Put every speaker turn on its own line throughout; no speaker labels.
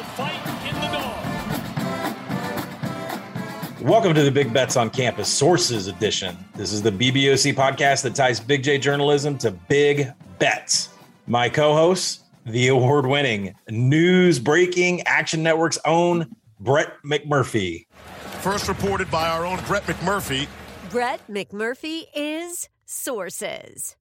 The fight in the dog.
Welcome to the Big Bets on Campus Sources Edition. This is the BBOC podcast that ties Big J journalism to big bets. My co host, the award winning news breaking Action Network's own Brett McMurphy.
First reported by our own Brett McMurphy.
Brett McMurphy is Sources.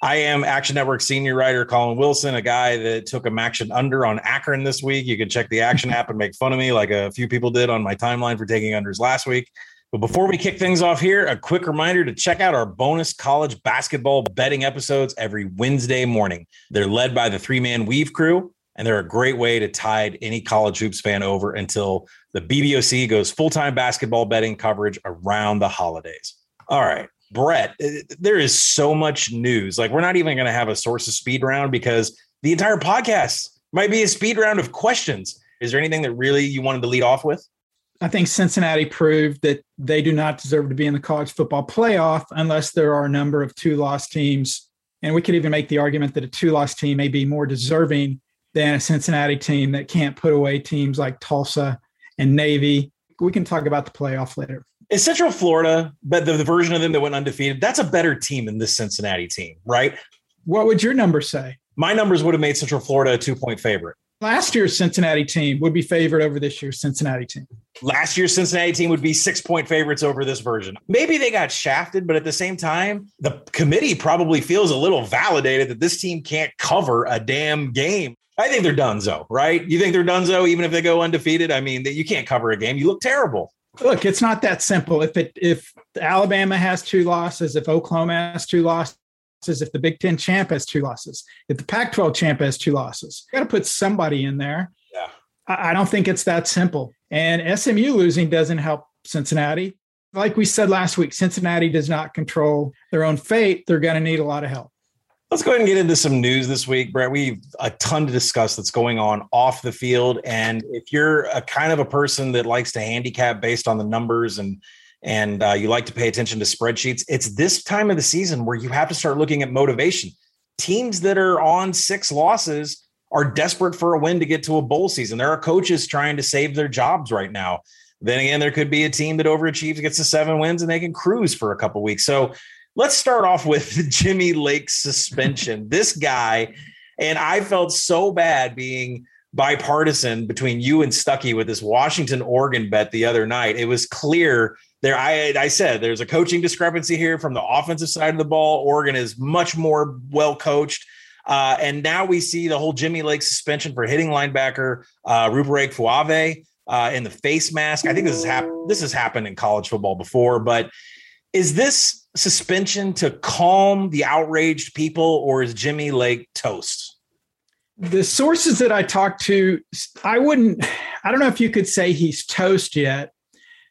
I am Action Network senior writer Colin Wilson, a guy that took a Action under on Akron this week. You can check the Action app and make fun of me like a few people did on my timeline for taking unders last week. But before we kick things off here, a quick reminder to check out our bonus college basketball betting episodes every Wednesday morning. They're led by the three man weave crew, and they're a great way to tide any college hoops fan over until the BBOC goes full time basketball betting coverage around the holidays. All right. Brett, eh, there is so much news. Like, we're not even going to have a source of speed round because the entire podcast might be a speed round of questions. Is there anything that really you wanted to lead off with?
I think Cincinnati proved that they do not deserve to be in the college football playoff unless there are a number of two loss teams. And we could even make the argument that a two loss team may be more deserving than a Cincinnati team that can't put away teams like Tulsa and Navy. We can talk about the playoff later.
Is Central Florida, but the, the version of them that went undefeated, that's a better team than this Cincinnati team, right?
What would your number say?
My numbers would have made Central Florida a two point favorite.
Last year's Cincinnati team would be favored over this year's Cincinnati team.
Last year's Cincinnati team would be six point favorites over this version. Maybe they got shafted, but at the same time, the committee probably feels a little validated that this team can't cover a damn game. I think they're donezo, right? You think they're donezo even if they go undefeated? I mean, you can't cover a game. You look terrible.
Look, it's not that simple. If it if Alabama has two losses, if Oklahoma has two losses, if the Big Ten champ has two losses, if the Pac-12 champ has two losses, you got to put somebody in there.
Yeah.
I, I don't think it's that simple. And SMU losing doesn't help Cincinnati. Like we said last week, Cincinnati does not control their own fate. They're going to need a lot of help.
Let's go ahead and get into some news this week, Brett. We've a ton to discuss that's going on off the field. And if you're a kind of a person that likes to handicap based on the numbers and and uh, you like to pay attention to spreadsheets, it's this time of the season where you have to start looking at motivation. Teams that are on six losses are desperate for a win to get to a bowl season. There are coaches trying to save their jobs right now. Then again, there could be a team that overachieves, gets to seven wins, and they can cruise for a couple weeks. So let's start off with Jimmy Lake's suspension. this guy, and I felt so bad being bipartisan between you and Stuckey with this Washington Oregon bet the other night. It was clear there. I I said there's a coaching discrepancy here from the offensive side of the ball. Oregon is much more well coached. Uh, and now we see the whole Jimmy Lake suspension for hitting linebacker uh, Ruperake Fuavai uh, in the face mask. I think this has happened. This has happened in college football before, but is this suspension to calm the outraged people, or is Jimmy Lake toast?
The sources that I talked to, I wouldn't, I don't know if you could say he's toast yet,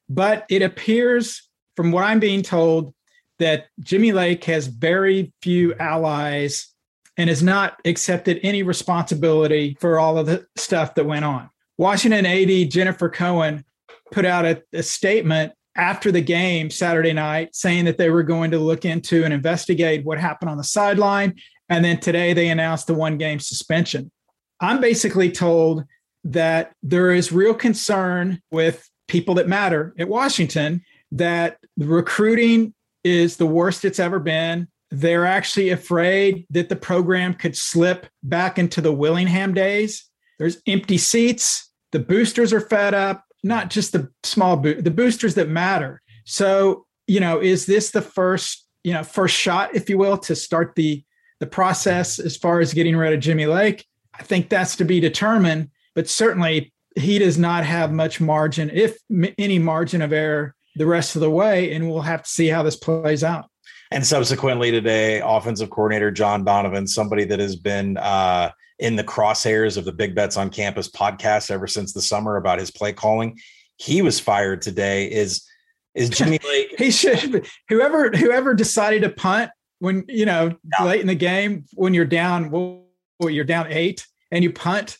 but it appears from what I'm being told that Jimmy Lake has very few allies and has not accepted any responsibility for all of the stuff that went on. Washington AD Jennifer Cohen put out a, a statement after the game Saturday night saying that they were going to look into and investigate what happened on the sideline. And then today they announced the one game suspension. I'm basically told that there is real concern with people that matter at Washington that recruiting is the worst it's ever been. They're actually afraid that the program could slip back into the Willingham days. There's empty seats. The boosters are fed up, not just the small bo- the boosters that matter. So, you know, is this the first, you know, first shot, if you will, to start the the process as far as getting rid of Jimmy Lake? I think that's to be determined, but certainly he does not have much margin, if any margin of error, the rest of the way, and we'll have to see how this plays out.
And subsequently today, offensive coordinator John Donovan, somebody that has been uh, in the crosshairs of the Big Bets on Campus podcast ever since the summer about his play calling, he was fired today. Is is Jimmy Lake?
he should. Whoever whoever decided to punt when you know
Yeah.
late in the game when you're down, well, you're down eight and you punt.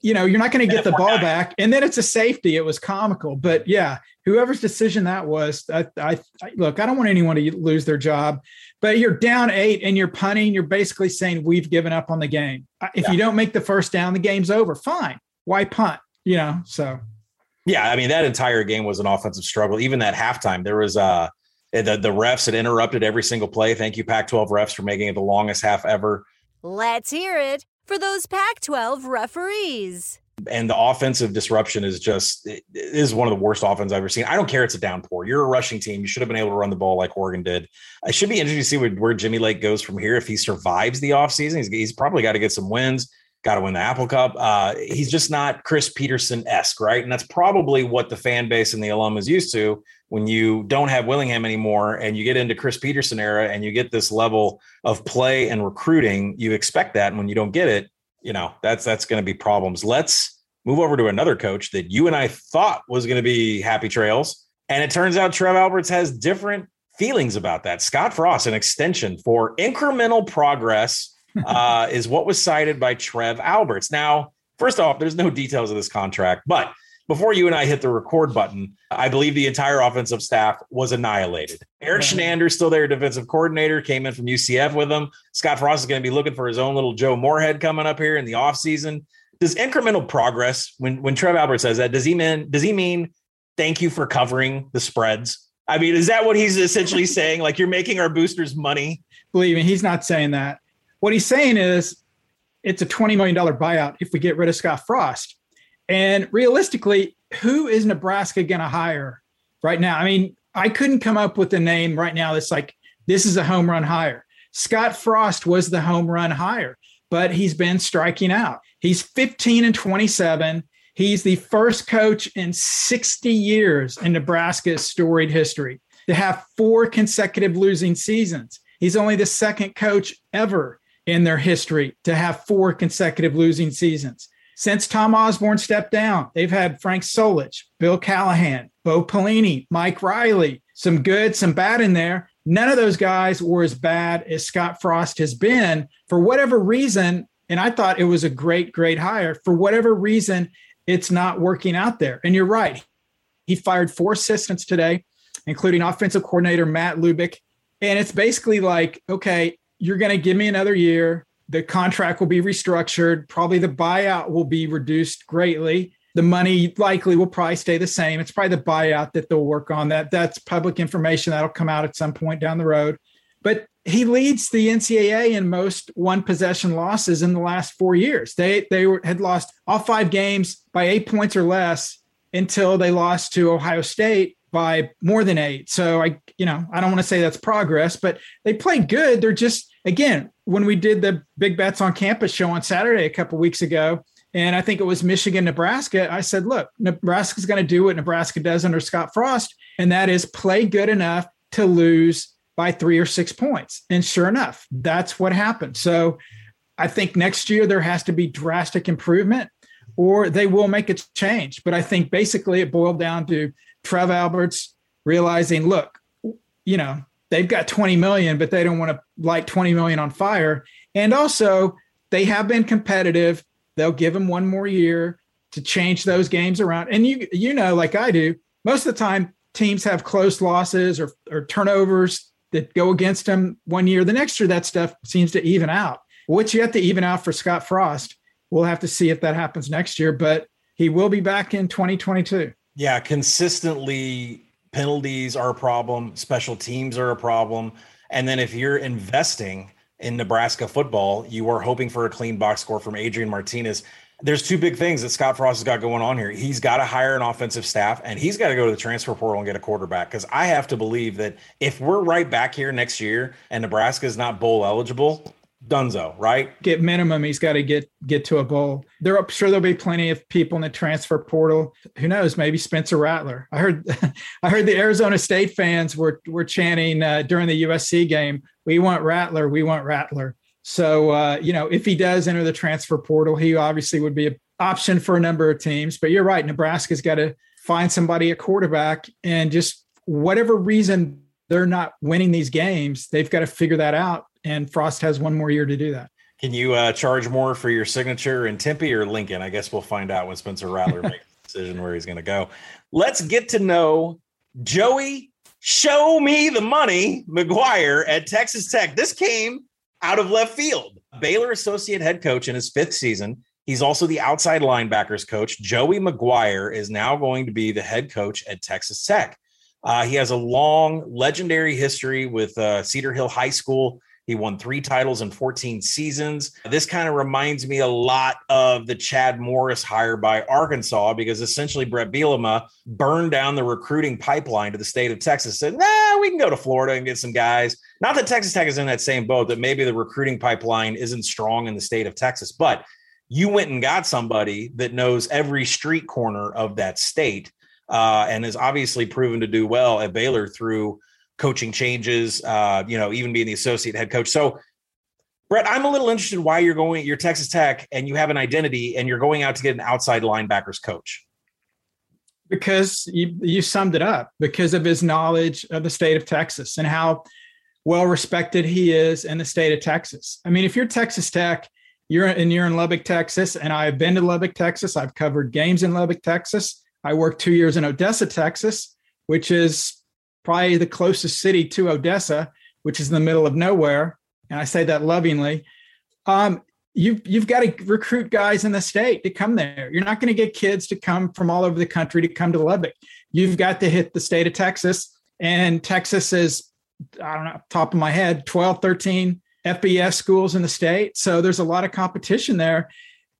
You know you're not going to get the ball back, and then it's a safety. It was comical, but yeah, whoever's decision that was, I, I, I look. I don't want anyone to lose their job, but you're down eight and you're punting. You're basically saying we've given up on the game. If you don't make the first down, the game's over. Fine, why punt? You know, so
Yeah, I mean that entire game was an offensive struggle. Even that halftime, there was uh the the refs had interrupted every single play. Thank you, Pac-12 refs, for making it the longest half ever.
Let's hear it for those Pac 12 referees.
And the offensive disruption is just it is one of the worst offenses I've ever seen. I don't care it's a downpour. You're a rushing team. You should have been able to run the ball like Oregon did. I should be interested to see where, where Jimmy Lake goes from here. If he survives the offseason, he's, he's probably got to get some wins. Got to win the Apple Cup. Uh, he's just not Chris Peterson esque, right? And that's probably what the fan base and the alum is used to when you don't have Willingham anymore and you get into Chris Peterson era and you get this level of play and recruiting. You expect that, and when you don't get it, you know that's that's going to be problems. Let's move over to another coach that you and I thought was going to be happy trails, and it turns out Trev Alberts has different feelings about that. Scott Frost, an extension for incremental progress, uh, is what was cited by Trev Alberts. Now, first off, there's no details of this contract, but before you and I hit the record button, I believe the entire offensive staff was annihilated. Erik Chinander, still their defensive coordinator, came in from UCF with them. Scott Frost is going to be looking for his own little Joe Moorhead coming up here in the offseason. Does incremental progress, when when Trev Albert says that, does he mean does he mean thank you for covering the spreads? I mean, is that what he's essentially saying? Like you're making our boosters money?
believe me, he's not saying that. What he's saying is it's a $20 million buyout if we get rid of Scott Frost. And realistically, who is Nebraska going to hire right now? I mean, I couldn't come up with a name right now that's like, this is a home run hire. Scott Frost was the home run hire, but he's been striking out. He's 15 and 27. He's the first coach in 60 years in Nebraska's storied history to have four consecutive losing seasons. He's only the second coach ever in their history to have four consecutive losing seasons. Since Tom Osborne stepped down, they've had Frank Solich, Bill Callahan, Bo Pelini, Mike Riley, some good, some bad in there. None of those guys were as bad as Scott Frost has been for whatever reason. And I thought it was a great, great hire. For whatever reason, it's not working out there. And you're right. He fired four assistants today, including offensive coordinator Matt Lubick. And it's basically like, okay, you're going to give me another year. The contract will be restructured. Probably the buyout will be reduced greatly. The money likely will probably stay the same. It's probably the buyout that they'll work on. That that's public information that'll come out at some point down the road. But he leads the NCAA in most one possession losses in the last four years. They they were, had lost all five games by eight points or less until they lost to Ohio State by more than eight. So I, you know, I don't want to say that's progress, but they played good. They're just again when we did the big bets on campus show on Saturday a couple weeks ago, and I think it was Michigan, Nebraska. I said, look, Nebraska's going to do what Nebraska does under Scott Frost, and that is play good enough to lose by three or six points. And sure enough, that's what happened. So I think next year there has to be drastic improvement or they will make a change. But I think basically it boiled down to Trev Alberts realizing, look, you know, they've got 20 million, but they don't want to light 20 million on fire. And also, they have been competitive. They'll give them one more year to change those games around. And you, you know, like I do, most of the time teams have close losses or, or turnovers that go against them one year. The next year, that stuff seems to even out. What you have to even out for Scott Frost, we'll have to see if that happens next year, but he will be back in 2022.
Yeah, consistently penalties are a problem, special teams are a problem. And then if you're investing in Nebraska football, you are hoping for a clean box score from Adrian Martinez. There's two big things that Scott Frost has got going on here. He's got to hire an offensive staff and he's got to go to the transfer portal and get a quarterback. Because I have to believe that if we're right back here next year and Nebraska is not bowl eligible, Dunzo, right?
Get minimum, he's got to get get to a bowl. There, I'm sure there'll be plenty of people in the transfer portal. Who knows? Maybe Spencer Rattler. I heard, I heard the Arizona State fans were were chanting uh, during the USC game, "We want Rattler, we want Rattler." So uh, you know, if he does enter the transfer portal, he obviously would be an option for a number of teams. But you're right, Nebraska's got to find somebody at quarterback, and just whatever reason they're not winning these games, they've got to figure that out and Frost has one more year to do that.
Can you uh, charge more for your signature in Tempe or Lincoln? I guess we'll find out when Spencer Rattler makes a decision where he's going to go. Let's get to know Joey. Show me the money, McGuire at Texas Tech. This came out of left field. Baylor associate head coach in his fifth season. He's also the outside linebackers coach. Joey McGuire is now going to be the head coach at Texas Tech. Uh, he has a long, legendary history with uh, Cedar Hill High School he won three titles in 14 seasons. This kind of reminds me a lot of the Chad Morris hire by Arkansas because essentially Brett Bielema burned down the recruiting pipeline to the state of Texas. Said, nah, we can go to Florida and get some guys. Not that Texas Tech is in that same boat, that maybe the recruiting pipeline isn't strong in the state of Texas, but you went and got somebody that knows every street corner of that state uh, and has obviously proven to do well at Baylor through coaching changes, uh, you know, even being the associate head coach. So, Brett, I'm a little interested why you're going, you're Texas Tech and you have an identity and you're going out to get an outside linebackers coach.
Because you, you summed it up because of his knowledge of the state of Texas and how well respected he is in the state of Texas. I mean, if you're Texas Tech, you're and you're in Lubbock, Texas, and I've been to Lubbock, Texas. I've covered games in Lubbock, Texas. I worked two years in Odessa, Texas, which is probably the closest city to Odessa, which is in the middle of nowhere. And I say that lovingly. Um, you've you've got to recruit guys in the state to come there. You're not going to get kids to come from all over the country to come to Lubbock. You've got to hit the state of Texas. And Texas is, I don't know, top of my head, 12, 13 FBS schools in the state. So there's a lot of competition there.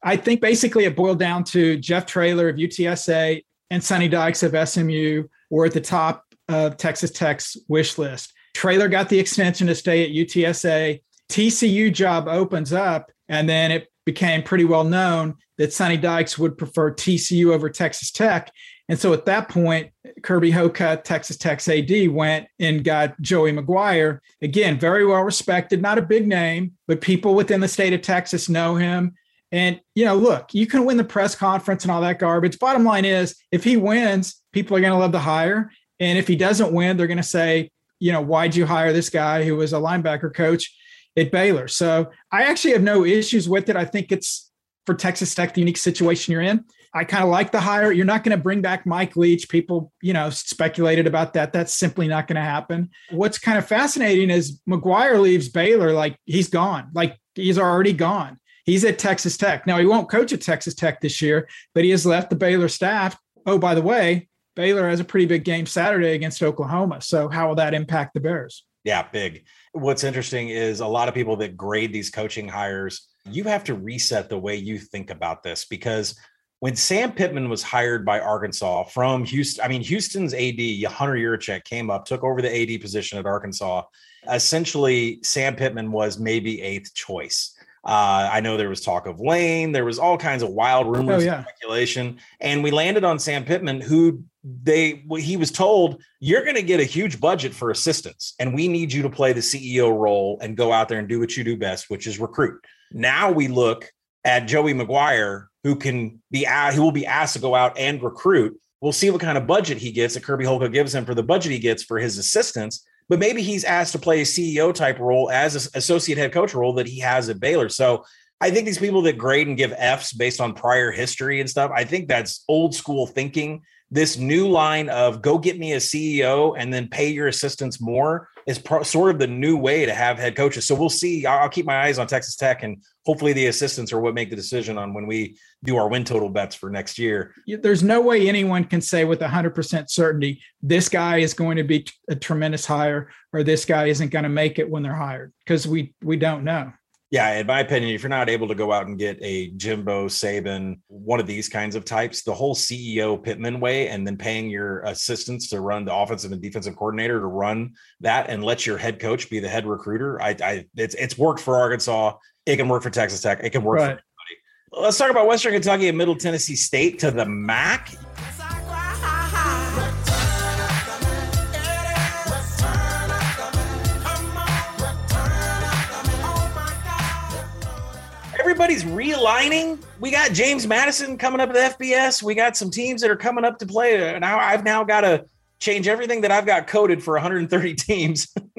I think basically it boiled down to Jeff Traylor of UTSA and Sonny Dykes of SMU were at the top of Texas Tech's wish list. Traylor got the extension to stay at UTSA. TCU job opens up, and then it became pretty well known that Sonny Dykes would prefer TCU over Texas Tech. And so at that point, Kirby Hocutt, Texas Tech's AD, went and got Joey McGuire. Again, very well respected, not a big name, but people within the state of Texas know him. And, you know, look, you can win the press conference and all that garbage. Bottom line is, if he wins, people are going to love to hire. And if he doesn't win, they're going to say, you know, why'd you hire this guy who was a linebacker coach at Baylor? So I actually have no issues with it. I think it's for Texas Tech, the unique situation you're in. I kind of like the hire. You're not going to bring back Mike Leach. People, you know, speculated about that. That's simply not going to happen. What's kind of fascinating is McGuire leaves Baylor like he's gone, like he's already gone. He's at Texas Tech. Now, he won't coach at Texas Tech this year, but he has left the Baylor staff. Oh, by the way, Baylor has a pretty big game Saturday against Oklahoma. So how will that impact the Bears?
Yeah, big. What's interesting is a lot of people that grade these coaching hires, you have to reset the way you think about this because when Sam Pittman was hired by Arkansas from Houston, I mean, Houston's AD, Hunter Yurachek, came up, took over the AD position at Arkansas. Essentially, Sam Pittman was maybe eighth choice. Uh, I know there was talk of Lane. There was all kinds of wild rumors, oh, yeah. speculation, and we landed on Sam Pittman, who they he was told you're going to get a huge budget for assistants and we need you to play the CEO role and go out there and do what you do best which is recruit. Now we look at Joey McGuire who can be who will be asked to go out and recruit. We'll see what kind of budget he gets that Kirby Hocutt gives him for the budget he gets for his assistants but maybe he's asked to play a CEO type role as an associate head coach role that he has at Baylor. So I think these people that grade and give Fs based on prior history and stuff, I think that's old school thinking this new line of go get me a CEO and then pay your assistants more is pro- sort of the new way to have head coaches. So we'll see. I'll, keep my eyes on Texas Tech, and hopefully the assistants are what make the decision on when we do our win total bets for next year.
There's no way anyone can say with 100% certainty this guy is going to be a tremendous hire or this guy isn't going to make it when they're hired because we we don't know.
Yeah, in my opinion, if you're not able to go out and get a Jimbo Saban, one of these kinds of types, the whole CEO Pittman way, and then paying your assistants to run the offensive and defensive coordinator to run that, and let your head coach be the head recruiter, I, I it's it's worked for Arkansas. It can work for Texas Tech. It can work right. for anybody. Let's talk about Western Kentucky and Middle Tennessee State to the MAC. Everybody's realigning. We got James Madison coming up at FBS. We got some teams that are coming up to play. And now I've now got to change everything that I've got coded for 130 teams.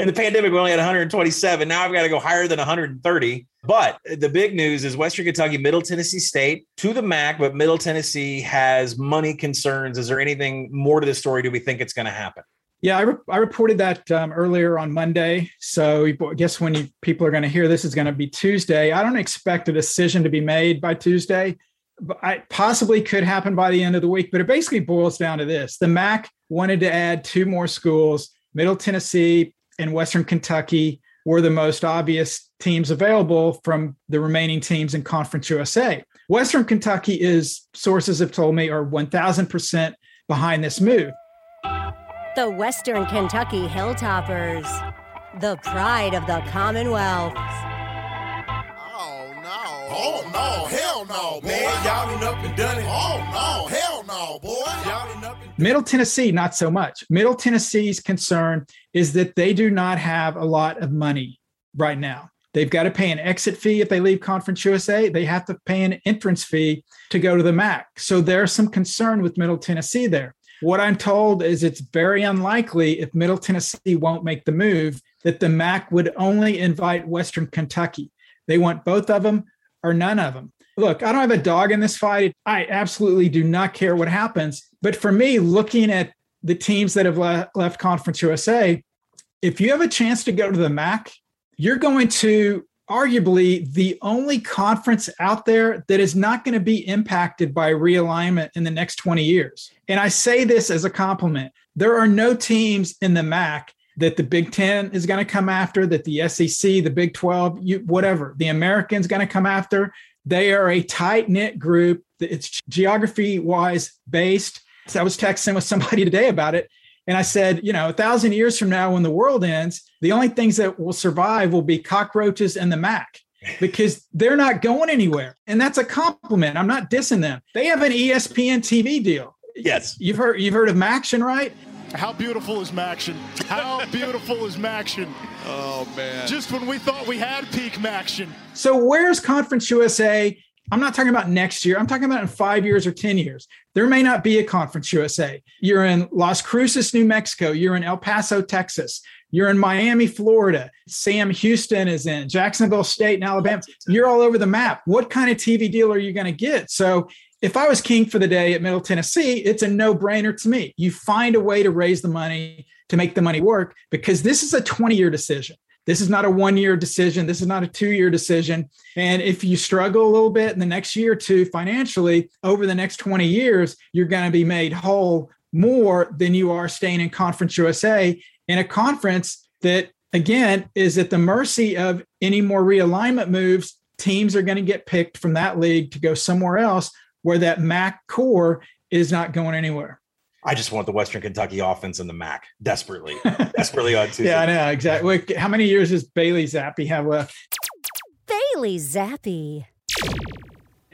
In the pandemic, we only had 127. Now I've got to go higher than 130. But the big news is Western Kentucky, Middle Tennessee State to the MAC, but Middle Tennessee has money concerns. Is there anything more to the story? Do we think it's going to happen?
Yeah, I, re- I reported that um, earlier on Monday. So I guess when you, people are going to hear this is going to be Tuesday. I don't expect a decision to be made by Tuesday. But I possibly could happen by the end of the week. But it basically boils down to this: the MAC wanted to add two more schools. Middle Tennessee and Western Kentucky were the most obvious teams available from the remaining teams in Conference USA. Western Kentucky is sources have told me are 1000% behind this move.
The Western Kentucky Hilltoppers, the pride of the Commonwealth.
Oh no! Oh no! Hell no, boy! Man, y'all done up and done it. Oh no! Hell no, boy! Y'all
done up and Middle Tennessee, not so much. Middle Tennessee's concern is that they do not have a lot of money right now. They've got to pay an exit fee if they leave Conference USA. They have to pay an entrance fee to go to the MAC. So there's some concern with Middle Tennessee there. What I'm told is it's very unlikely if Middle Tennessee won't make the move that the MAC would only invite Western Kentucky. They want both of them or none of them. Look, I don't have a dog in this fight. I absolutely do not care what happens. But for me, looking at the teams that have le- left Conference USA, if you have a chance to go to the MAC, you're going to arguably the only conference out there that is not going to be impacted by realignment in the next 20 years. And I say this as a compliment. There are no teams in the MAC that the Big Ten is going to come after, that the SEC, the Big 12, you, whatever, the Americans going to come after. They are a tight knit group. It's geography wise based. So I was texting with somebody today about it. And I said, you know, a thousand years from now, when the world ends, the only things that will survive will be cockroaches and the MAC because they're not going anywhere. And that's a compliment. I'm not dissing them. They have an ESPN TV deal.
Yes.
You've heard you've heard of MACtion, right?
How beautiful is MACtion? How beautiful is MACtion?
Oh man.
Just when we thought we had peak MACtion.
So where's Conference USA I'm not talking about next year. I'm talking about in five years or 10 years. There may not be a Conference USA. You're in Las Cruces, New Mexico. You're in El Paso, Texas. You're in Miami, Florida. Sam Houston is in Jacksonville State and Alabama. You're all over the map. What kind of TV deal are you going to get? So, if I was king for the day at Middle Tennessee, it's a no brainer to me. You find a way to raise the money to make the money work because this is a 20 year decision. This is not a one year decision. This is not a two year decision. And if you struggle a little bit in the next year or two financially, over the next 20 years, you're going to be made whole more than you are staying in Conference USA in a conference that, again, is at the mercy of any more realignment moves. Teams are going to get picked from that league to go somewhere else where that MAC core is not going anywhere.
I just want the Western Kentucky offense in the MAC desperately, desperately on Tuesday.
Yeah, I know exactly. How many years does Bailey Zappe have left?
Bailey Zappe.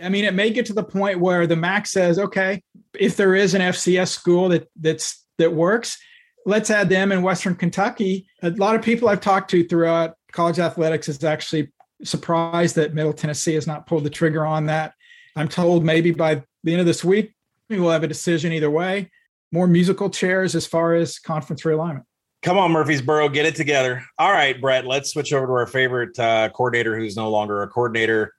I mean, it may get to the point where the MAC says, okay, if there is an FCS school that that's that works, let's add them in Western Kentucky. A lot of people I've talked to throughout college athletics is actually surprised that Middle Tennessee has not pulled the trigger on that. I'm told maybe by the end of this week we will have a decision either way more musical chairs as far as conference realignment.
Come on, Murfreesboro, get it together. All right, Brett, let's switch over to our favorite uh, coordinator who's no longer a coordinator.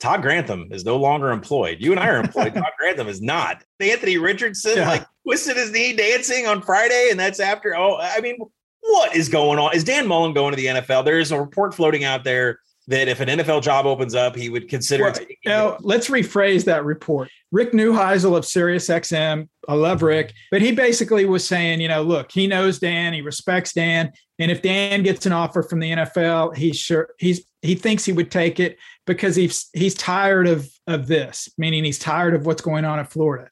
Todd Grantham is no longer employed. You and I are employed. Todd Grantham is not. Anthony Richardson
Yeah.
like twisted his knee dancing on Friday, and that's after. Oh, I mean, what is going on? Is Dan Mullen going to the NFL? There is a report floating out there that if an NFL job opens up, he would consider.
Well,
taking
now,
it.
let's rephrase that report. Rick Neuheisel of SiriusXM, I love mm-hmm. Rick, but he basically was saying, you know, look, he knows Dan, he respects Dan, and if Dan gets an offer from the NFL, he's sure he's he thinks he would take it because he's he's tired of of this, meaning he's tired of what's going on in Florida.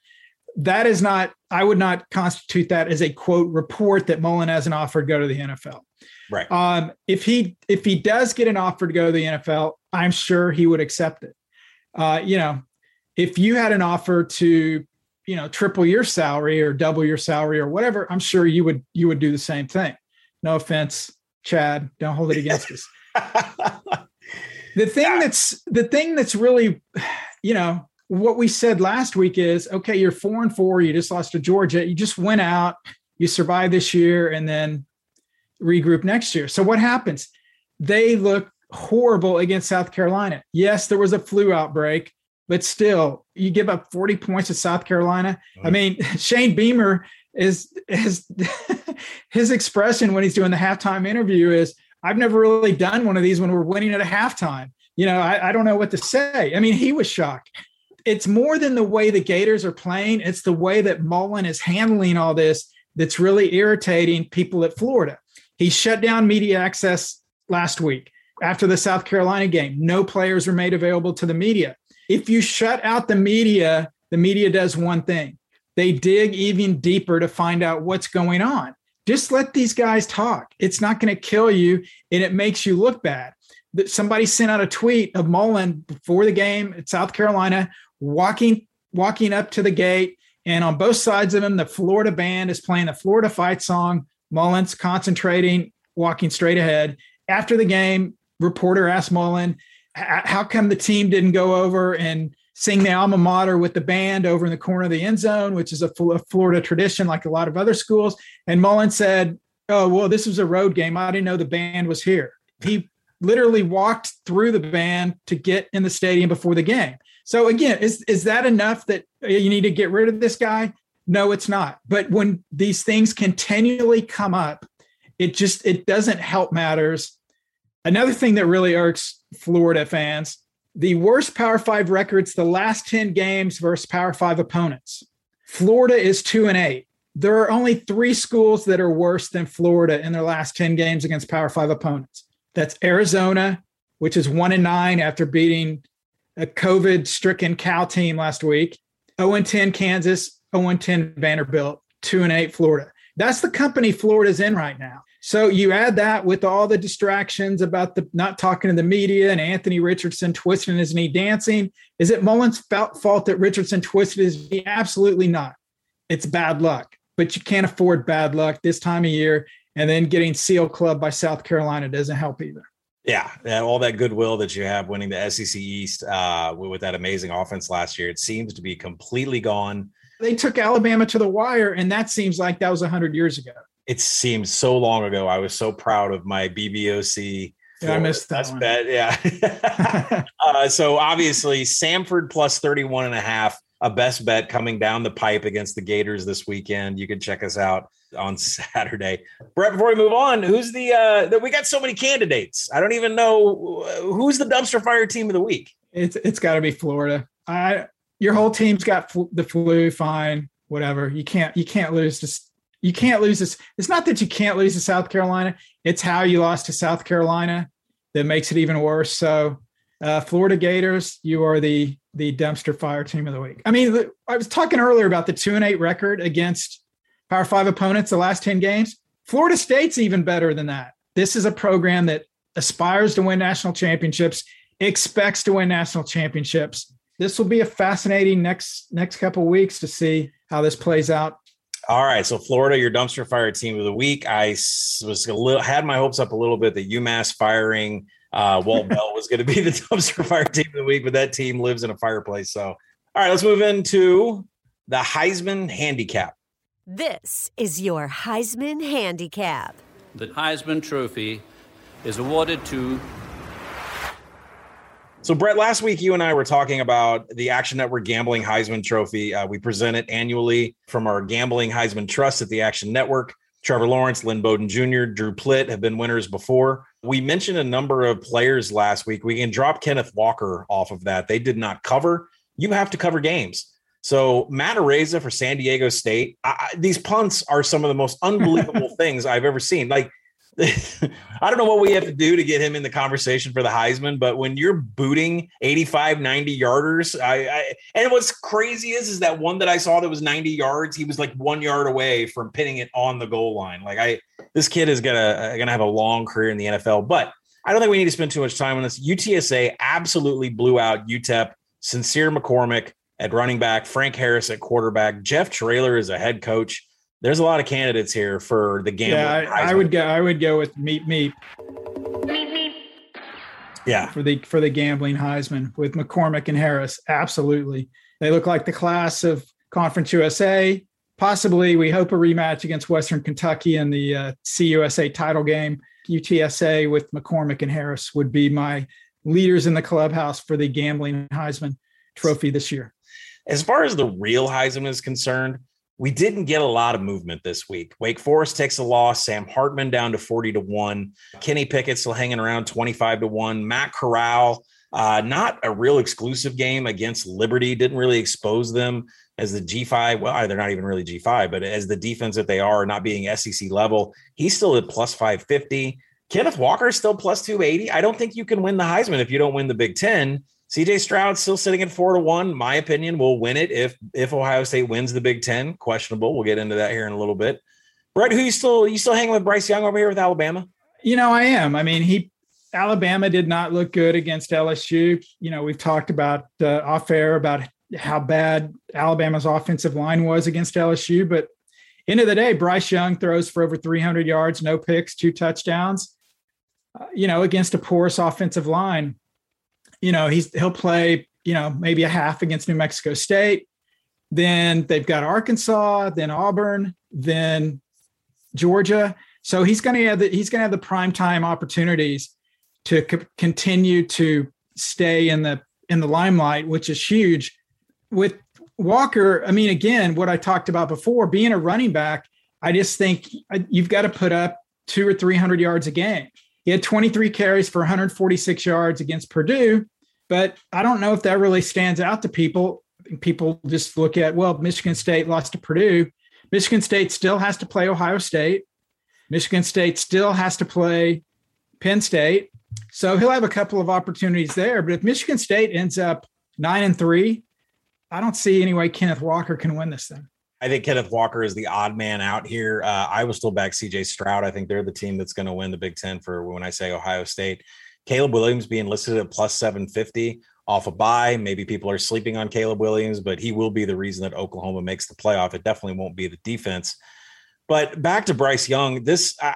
That is not, I would not constitute that as a quote report that Mullen has an offer to go to the NFL.
Right.
Um, if he if he does get an offer to go to the NFL, I'm sure he would accept it. Uh, you know, if you had an offer to, you know, triple your salary or double your salary or whatever, I'm sure you would you would do the same thing. No offense, Chad. Don't hold it against us. The thing that's the thing that's really, you know, what we said last week is okay, you're four and four, you just lost to Georgia, you just went out, you survived this year, and then regroup next year. So what happens? They look horrible against South Carolina. Yes, there was a flu outbreak, but still, you give up 40 points to South Carolina. I mean, Shane Beamer is is his expression when he's doing the halftime interview is I've never really done one of these when we're winning at a halftime. You know, I, I don't know what to say. I mean, he was shocked. It's more than the way the Gators are playing, it's the way that Mullen is handling all this that's really irritating people at Florida. He shut down media access last week after the South Carolina game. No players were made available to the media. If you shut out the media, the media does one thing they dig even deeper to find out what's going on. Just let these guys talk. It's not going to kill you and it makes you look bad. Somebody sent out a tweet of Mullen before the game at South Carolina walking walking up to the gate and on both sides of him the Florida band is playing the Florida fight song. Mullen's concentrating, walking straight ahead. After the game, reporter asked Mullen, "How come the team didn't go over and sing the alma mater with the band over in the corner of the end zone, which is a Florida tradition, like a lot of other schools?" And Mullen said, "Oh, well, this was a road game. I didn't know the band was here." He literally walked through the band to get in the stadium before the game. So again, is is that enough that uh, you need to get rid of this guy? No, it's not. But when these things continually come up, it just it doesn't help matters. Another thing that really irks Florida fans, the worst Power 5 records the last 10 games versus Power 5 opponents. Florida is 2 and 8. There are only 3 schools that are worse than Florida in their last 10 games against Power 5 opponents. That's Arizona, which is 1 and 9 after beating a COVID stricken Cal team last week. 0 and 10 Kansas, 0 and 10 Vanderbilt, 2 and 8 Florida. That's the company Florida's in right now. So you add that with all the distractions about the not talking to the media and Anthony Richardson twisting his knee dancing. Is it Mullen's fault that Richardson twisted his knee? Absolutely not. It's bad luck, but you can't afford bad luck this time of year. And then getting seal club by South Carolina doesn't help either.
Yeah, and all that goodwill that you have winning the SEC East uh, with that amazing offense last year, it seems to be completely gone.
They took Alabama to the wire, and that seems like that was 100 years ago.
It seems so long ago. I was so proud of my BBOC.
Yeah, I missed that one.
bet. Yeah. uh, so obviously, Samford plus 31 and a half, a best bet coming down the pipe against the Gators this weekend. You can check us out on Saturday. Brett, before we move on, who's the, uh, we got so many candidates. I don't even know who's the dumpster fire team of the week.
It's it's got to be Florida. I your whole team's got fl- the flu. Fine, whatever. You can't you can't lose this. You can't lose this. It's not that you can't lose to South Carolina. It's how you lost to South Carolina that makes it even worse. So, uh, Florida Gators, you are the the dumpster fire team of the week. I mean, I was talking earlier about the two and eight record against Power Five opponents the last ten games. Florida State's even better than that. This is a program that aspires to win national championships expects to win national championships. This will be a fascinating next next couple weeks to see how this plays out.
All right, so Florida, your dumpster fire team of the week. I was a little had my hopes up a little bit that UMass firing uh, Walt Bell was going to be the dumpster fire team of the week, but that team lives in a fireplace. So, all right, let's move into the Heisman handicap.
This is your Heisman Handicap.
The Heisman Trophy is awarded to
So, Brett, last week you and I were talking about the Action Network Gambling Heisman Trophy. Uh, we present it annually from our Gambling Heisman Trust at the Action Network. Trevor Lawrence, Lynn Bowden Jr., Drew Plitt have been winners before. We mentioned a number of players last week. We can drop Kenneth Walker off of that. They did not cover. You have to cover games. So Matt Araiza for San Diego State. I, these punts are some of the most unbelievable things I've ever seen. Like I don't know what we have to do to get him in the conversation for the Heisman, but when you're booting 85, 90 yarders, I, I, and what's crazy is is that one that I saw that was 90 yards, he was like one yard away from pinning it on the goal line. Like I, this kid is gonna uh, gonna have a long career in the NFL, but I don't think we need to spend too much time on this. UTSA absolutely blew out UTEP. Sincere McCormick at running back, Frank Harris at quarterback, Jeff Traylor is a head coach there's a lot of candidates here for the game.
Yeah, I, I, would go. I would go with Meep Meep.
Yeah,
for the for the gambling Heisman with McCormick and Harris. Absolutely, they look like the class of Conference USA. Possibly, we hope a rematch against Western Kentucky in the uh, CUSA title game. UTSA with McCormick and Harris would be my leaders in the clubhouse for the gambling Heisman Trophy this year.
As far as the real Heisman is concerned, we didn't get a lot of movement this week. Wake Forest takes a loss. Sam Hartman down to 40 to 1. Kenny Pickett still hanging around 25 to 1. Matt Corral, uh, not a real exclusive game against Liberty, didn't really expose them as the G5. Well, they're not even really G5, but as the defense that they are, not being SEC level, he's still at plus 550. Kenneth Walker is still plus 280. I don't think you can win the Heisman if you don't win the Big Ten. CJ Stroud still sitting at four to one. My opinion will win it if if Ohio State wins the Big Ten. Questionable. We'll get into that here in a little bit. Brett, who you still you still hanging with Bryce Young over here with Alabama?
You know, I am. I mean, he Alabama did not look good against LSU. You know, we've talked about uh, off air about how bad Alabama's offensive line was against LSU, but end of the day, Bryce Young throws for over 300 yards, no picks, two touchdowns. Uh, you know, against a porous offensive line you know, he's he'll play, you know, maybe a half against New Mexico State. Then they've got Arkansas, then Auburn, then Georgia. So he's going to have the, he's going to have the prime time opportunities to co- continue to stay in the in the limelight, which is huge. With Walker, I mean, again, what I talked about before, being a running back, I just think uh, you've got to put up two or three hundred yards a game. He had 23 carries for 146 yards against Purdue, but I don't know if that really stands out to people. People just look at, well, Michigan State lost to Purdue. Michigan State still has to play Ohio State. Michigan State still has to play Penn State. So he'll have a couple of opportunities there. But if Michigan State ends up nine and three, I don't see any way Kenneth Walker can win this thing.
I think Kenneth Walker is the odd man out here. Uh, I will still back CJ Stroud. I think they're the team that's going to win the Big Ten for when I say Ohio State. Caleb Williams being listed at plus 750 off a bye. Maybe people are sleeping on Caleb Williams, but he will be the reason that Oklahoma makes the playoff. It definitely won't be the defense. But back to Bryce Young, this I,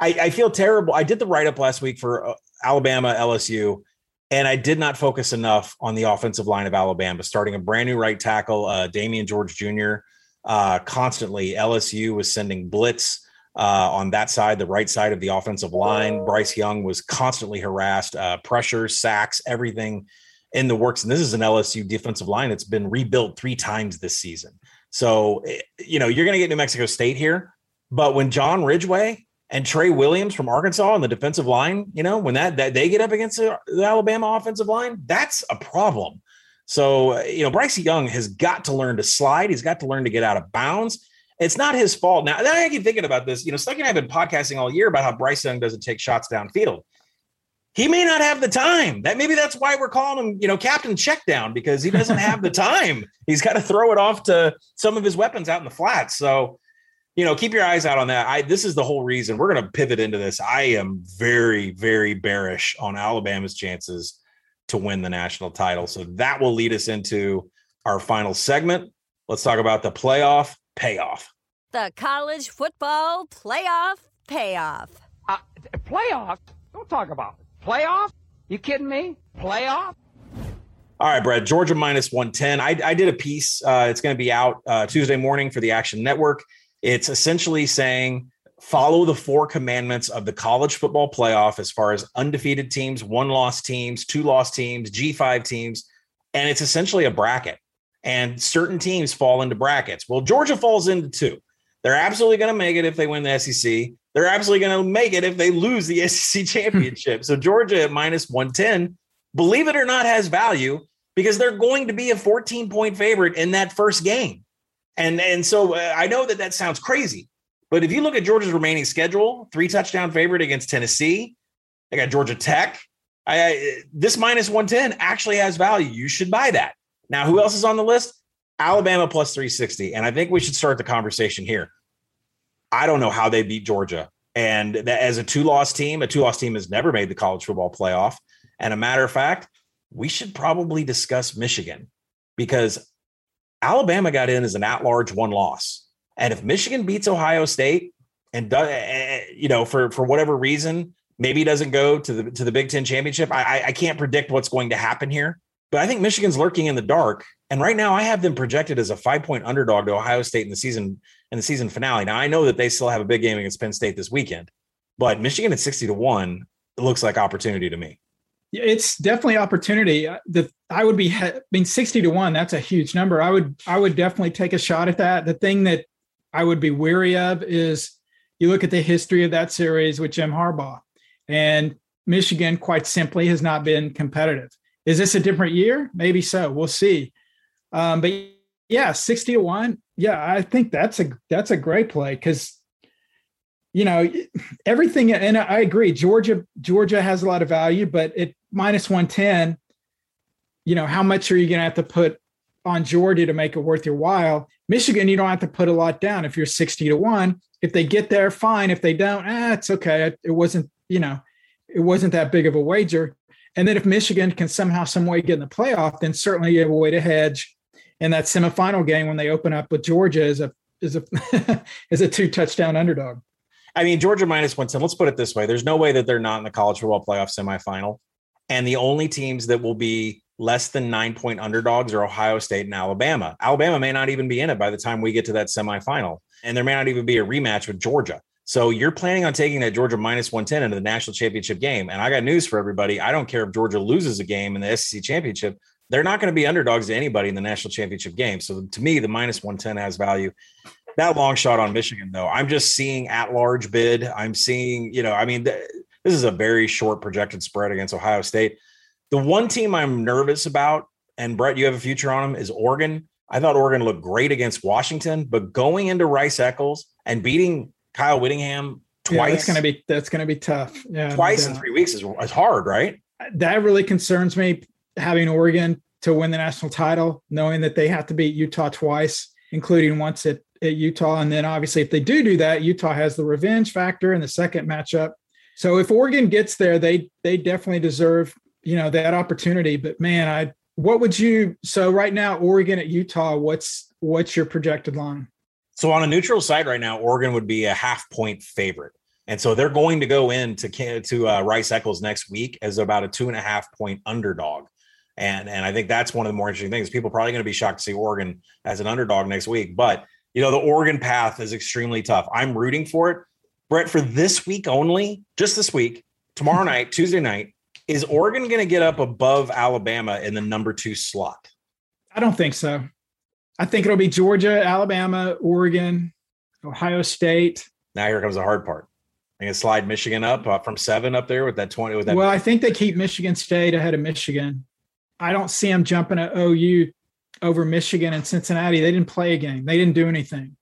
I feel terrible. I did the write up last week for uh, Alabama LSU, and I did not focus enough on the offensive line of Alabama, starting a brand new right tackle, uh, Damieon George Jr. Uh, constantly. LSU was sending blitz uh, on that side, the right side of the offensive line. Bryce Young was constantly harassed, uh, pressure, sacks, everything in the works. And this is an LSU defensive line that's been rebuilt three times this season. So, eh, you know, you're going to get New Mexico State here. But when John Ridgeway and Trey Williams from Arkansas on the defensive line, you know, when that, that they get up against the, the Alabama offensive line, that's a problem. So, uh, you know, Bryce Young has got to learn to slide. He's got to learn to get out of bounds. It's not his fault. Now, I keep thinking about this. You know, Stuckey and I have been podcasting all year about how Bryce Young doesn't take shots downfield. He may not have the time. That maybe that's why we're calling him, you know, Captain Checkdown because he doesn't have the time. He's got to throw it off to some of his weapons out in the flats. So, you know, keep your eyes out on that. I this is the whole reason we're going to pivot into this. I am very, very bearish on Alabama's chances to win the national title. So that will lead us into our final segment. Let's talk about the playoff payoff.
The college football playoff payoff.
Uh, playoff? Don't talk about it. Playoff? You kidding me? Playoff?
All right, Brad. Georgia minus 110. I, I did a piece. Uh, it's going to be out uh, Tuesday morning for the Action Network. It's essentially saying follow the four commandments of the college football playoff as far as undefeated teams, one loss teams, two loss teams, G5 teams. And it's essentially a bracket. And certain teams fall into brackets. Well, Georgia falls into two. They're absolutely going to make it if they win the SEC. They're absolutely going to make it if they lose the SEC championship. so Georgia at minus 110, believe it or not, has value because they're going to be a 14 point favorite in that first game. And, and so uh, I know that that sounds crazy, but if you look at Georgia's remaining schedule, three touchdown favorite against Tennessee, they got Georgia Tech. I, I, this minus 110 actually has value. You should buy that. Now, who else is on the list? Alabama plus 360. And I think we should start the conversation here. I don't know how they beat Georgia. And as a two loss team, a two loss team has never made the college football playoff. And a matter of fact, we should probably discuss Michigan because Alabama got in as an at large one loss. And if Michigan beats Ohio State and does, eh, eh, you know, for for whatever reason, maybe doesn't go to the to the Big Ten championship, I, I can't predict what's going to happen here. But I think Michigan's lurking in the dark. And right now, I have them projected as a five point underdog to Ohio State in the season in the season finale. Now I know that they still have a big game against Penn State this weekend, but Michigan at sixty to one looks like opportunity to me.
It's definitely opportunity. Uh, the I would be I mean sixty to one. That's a huge number. I would I would definitely take a shot at that. The thing that I would be weary of is you look at the history of that series with Jim Harbaugh, and Michigan quite simply has not been competitive. Is this a different year? Maybe so. We'll see. Um, but yeah, 60 to 1. Yeah, I think that's a that's a great play because you know everything and I agree Georgia Georgia has a lot of value but at minus 110 you know how much are you going to have to put on Georgia to make it worth your while? Michigan you don't have to put a lot down if you're 60 to 1 if they get there fine. If they don't ah, it's okay. It wasn't you know it wasn't that big of a wager. And then if Michigan can somehow some way get in the playoff then certainly you have a way to hedge in that semifinal game when they open up with Georgia as a as a as a two touchdown underdog.
I mean, Georgia minus one ten. Let's put it this way: there's no way that they're not in the college football playoff semifinal, and the only teams that will be less than nine point underdogs are Ohio State and Alabama. Alabama may not even be in it by the time we get to that semifinal, and there may not even be a rematch with Georgia. So you're planning on taking that Georgia minus 110 into the national championship game. And I got news for everybody. I don't care if Georgia loses a game in the SEC championship they're not going to be underdogs to anybody in the national championship game. So to me, the minus 110 has value. That long shot on Michigan, though, I'm just seeing at large bid. I'm seeing, you know, I mean, th- this is a very short projected spread against Ohio State. The one team I'm nervous about, and Brett, you have a future on them, is Oregon. I thought Oregon looked great against Washington, but going into Rice Eccles and beating Kyle Whittingham twice, yeah,
that's going to be that's going to be tough. Yeah,
twice in three weeks is, is hard, right?
That really concerns me having Oregon to win the national title, knowing that they have to beat Utah twice, including once at, at Utah. And then obviously, if they do do that, Utah has the revenge factor in the second matchup. So if Oregon gets there, they they definitely deserve you know that opportunity. But man, I what would you so right now Oregon at Utah? What's what's your projected line?
So on a neutral side right now, Oregon would be a half point favorite. And so they're going to go into to uh, Rice Eccles next week as about a two and a half point underdog. And and I think that's one of the more interesting things. People probably going to be shocked to see Oregon as an underdog next week. But you know, the Oregon path is extremely tough. I'm rooting for it. Brett, for this week only, just this week, tomorrow night, Tuesday night, is Oregon going to get up above Alabama in the number two slot?
I don't think so. I think it'll be Georgia, Alabama, Oregon, Ohio State.
Now here comes the hard part. I can slide Michigan up uh, from seven up there with that twenty. With that.
Well, I think they keep Michigan State ahead of Michigan. I don't see them jumping at OU over Michigan and Cincinnati. They didn't play a game. They didn't do anything.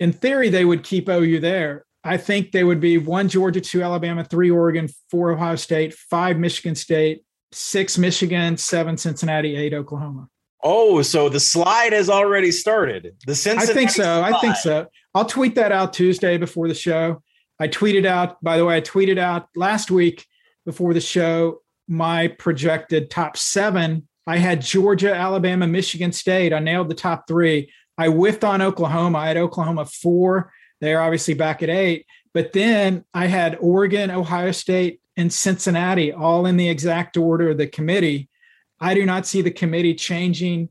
In theory, they would keep OU there. I think they would be one Georgia, two Alabama, three Oregon, four Ohio State, five Michigan State, six Michigan, seven Cincinnati, eight Oklahoma.
Oh, so the slide has already started. The Cincinnati
I think so.
Slide.
I think so. I'll tweet that out Tuesday before the show. I tweeted out, by the way, I tweeted out last week before the show my projected top seven, I had Georgia, Alabama, Michigan State. I nailed the top three. I whiffed on Oklahoma. I had Oklahoma four. They're obviously back at eight. But then I had Oregon, Ohio State, and Cincinnati all in the exact order of the committee. I do not see the committee changing.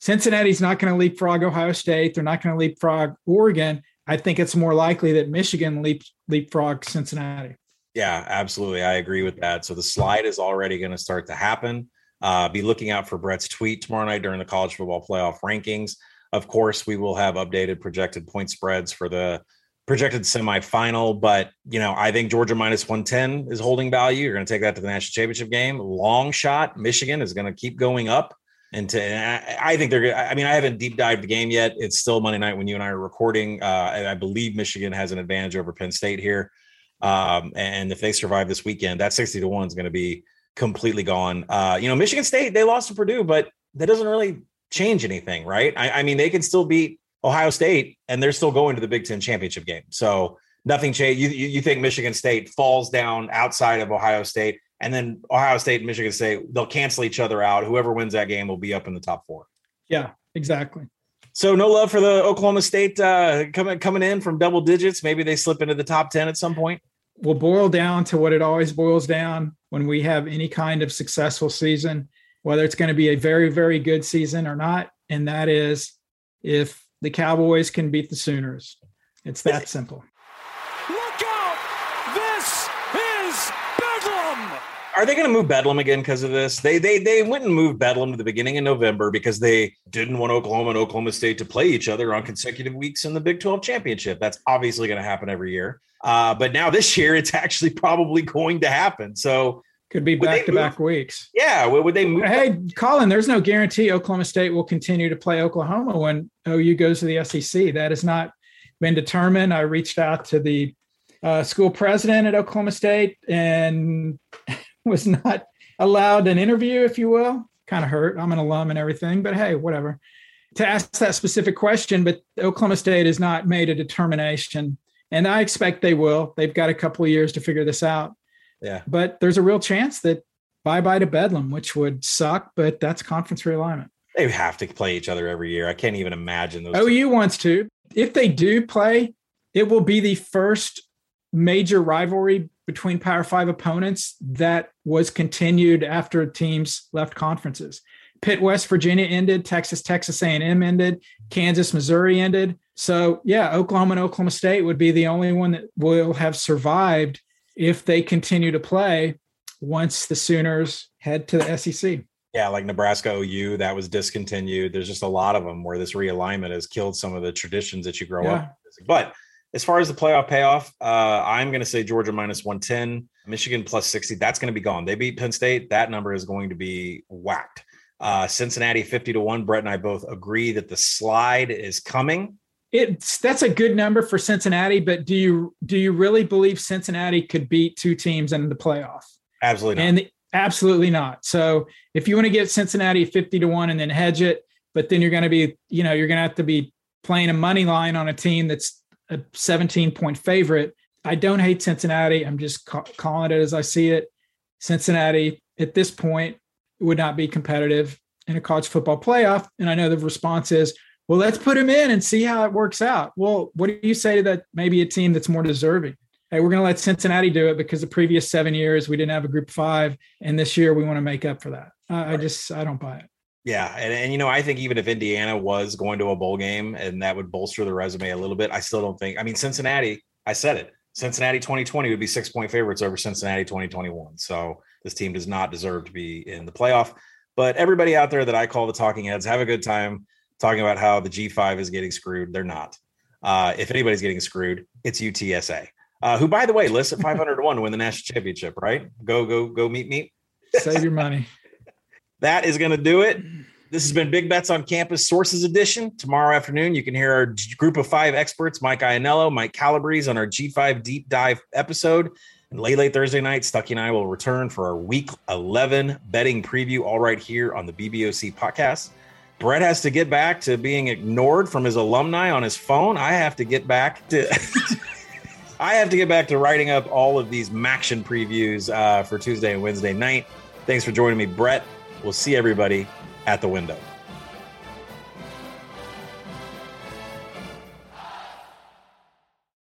Cincinnati's not going to leapfrog Ohio State. They're not going to leapfrog Oregon. I think it's more likely that Michigan leap leapfrog Cincinnati.
Yeah, absolutely. I agree with that. So the slide is already going to start to happen. Uh, be looking out for Brett's tweet tomorrow night during the college football playoff rankings. Of course, we will have updated projected point spreads for the projected semifinal, but you know, I think Georgia minus 110 is holding value. You're going to take that to the national championship game. Long shot. Michigan is going to keep going up. And, and I, I, think they're. I mean, I haven't deep dived the game yet. It's still Monday night when you and I are recording. Uh, and I believe Michigan has an advantage over Penn State here. Um, and if they survive this weekend, that 60 to one is going to be completely gone. Uh, you know, Michigan State, they lost to Purdue, but that doesn't really change anything, right? I, I mean, they can still beat Ohio State and they're still going to the Big Ten championship game. So nothing changed. You, you, you think Michigan State falls down outside of Ohio State and then Ohio State and Michigan State, they'll cancel each other out. Whoever wins that game will be up in the top four.
Yeah, exactly.
So no love for the Oklahoma State uh, coming coming in from double digits. Maybe they slip into the top ten at some point.
Will boil down to what it always boils down when we have any kind of successful season, whether it's going to be a very very good season or not, and that is if the Cowboys can beat the Sooners. It's that simple.
Are they going to move Bedlam again because of this? They they they went and moved Bedlam to the beginning of November because they didn't want Oklahoma and Oklahoma State to play each other on consecutive weeks in the Big 12 championship. That's obviously going to happen every year. Uh, but now this year, it's actually probably going to happen. So
could be back to back weeks.
Yeah, would they move?
Hey, Colin, there's no guarantee Oklahoma State will continue to play Oklahoma when OU goes to the SEC. That has not been determined. I reached out to the uh, school president at Oklahoma State, and was not allowed an interview, if you will. Kind of hurt. I'm an alum and everything, but hey, whatever. To ask that specific question, but Oklahoma State has not made a determination, and I expect they will. They've got a couple of years to figure this out.
Yeah.
But there's a real chance that bye bye to Bedlam, which would suck, but that's conference realignment.
They have to play each other every year. I can't even imagine those.
OU two. wants to. If they do play, it will be the first major rivalry between Power Five opponents that was continued after teams left conferences. Pitt, West Virginia ended. Texas, Texas A&M ended. Kansas, Missouri ended. So yeah, Oklahoma and Oklahoma State would be the only one that will have survived if they continue to play once the Sooners head to the SEC.
Yeah, like Nebraska OU, that was discontinued. There's just a lot of them where this realignment has killed some of the traditions that you grow yeah. up. With. But as far as the playoff payoff, uh, I'm going to say Georgia minus 110, Michigan plus 60. That's going to be gone. They beat Penn State. That number is going to be whacked. Uh, Cincinnati 50 to 1. Brett and I both agree that the slide is coming.
It's that's a good number for Cincinnati, but do you do you really believe Cincinnati could beat two teams in the playoff?
Absolutely not.
And absolutely not. So if you want to get Cincinnati 50 to 1 and then hedge it, but then you're going to be, you know, you're going to have to be playing a money line on a team that's a 17 point favorite. I don't hate Cincinnati. I'm just ca- calling it as I see it. Cincinnati at this point would not be competitive in a college football playoff. And I know the response is, well, let's put him in and see how it works out. Well, what do you say to that? Maybe a team that's more deserving. Hey, we're going to let Cincinnati do it because the previous seven years we didn't have a group five, and this year we want to make up for that. I, I just I don't buy it.
Yeah, and, and you know, I think even if Indiana was going to a bowl game and that would bolster the resume a little bit, I still don't think. I mean, Cincinnati, I said it. Cincinnati 2020 would be six point favorites over Cincinnati 2021. So this team does not deserve to be in the playoff. But everybody out there that I call the talking heads, have a good time talking about how the G5 is getting screwed. They're not. Uh, if anybody's getting screwed, it's UTSA, uh, who, by the way, lists at 500 to 1 to win the national championship, right? Go, go, go meet me.
Save your money
that is going to do it. This has been Big Bets on Campus Sources Edition. Tomorrow afternoon, you can hear our group of five experts, Mike Ianello, Mike Calabrese, on our G5 deep dive episode. And late, late Thursday night, Stuckey and I will return for our week 11 betting preview, all right here on the BBOC podcast. Brett has to get back to being ignored from his alumni on his phone. I have to get back to. I have to get back to writing up all of these MACtion previews uh, for Tuesday and Wednesday night. Thanks for joining me, Brett. We'll see everybody at the window.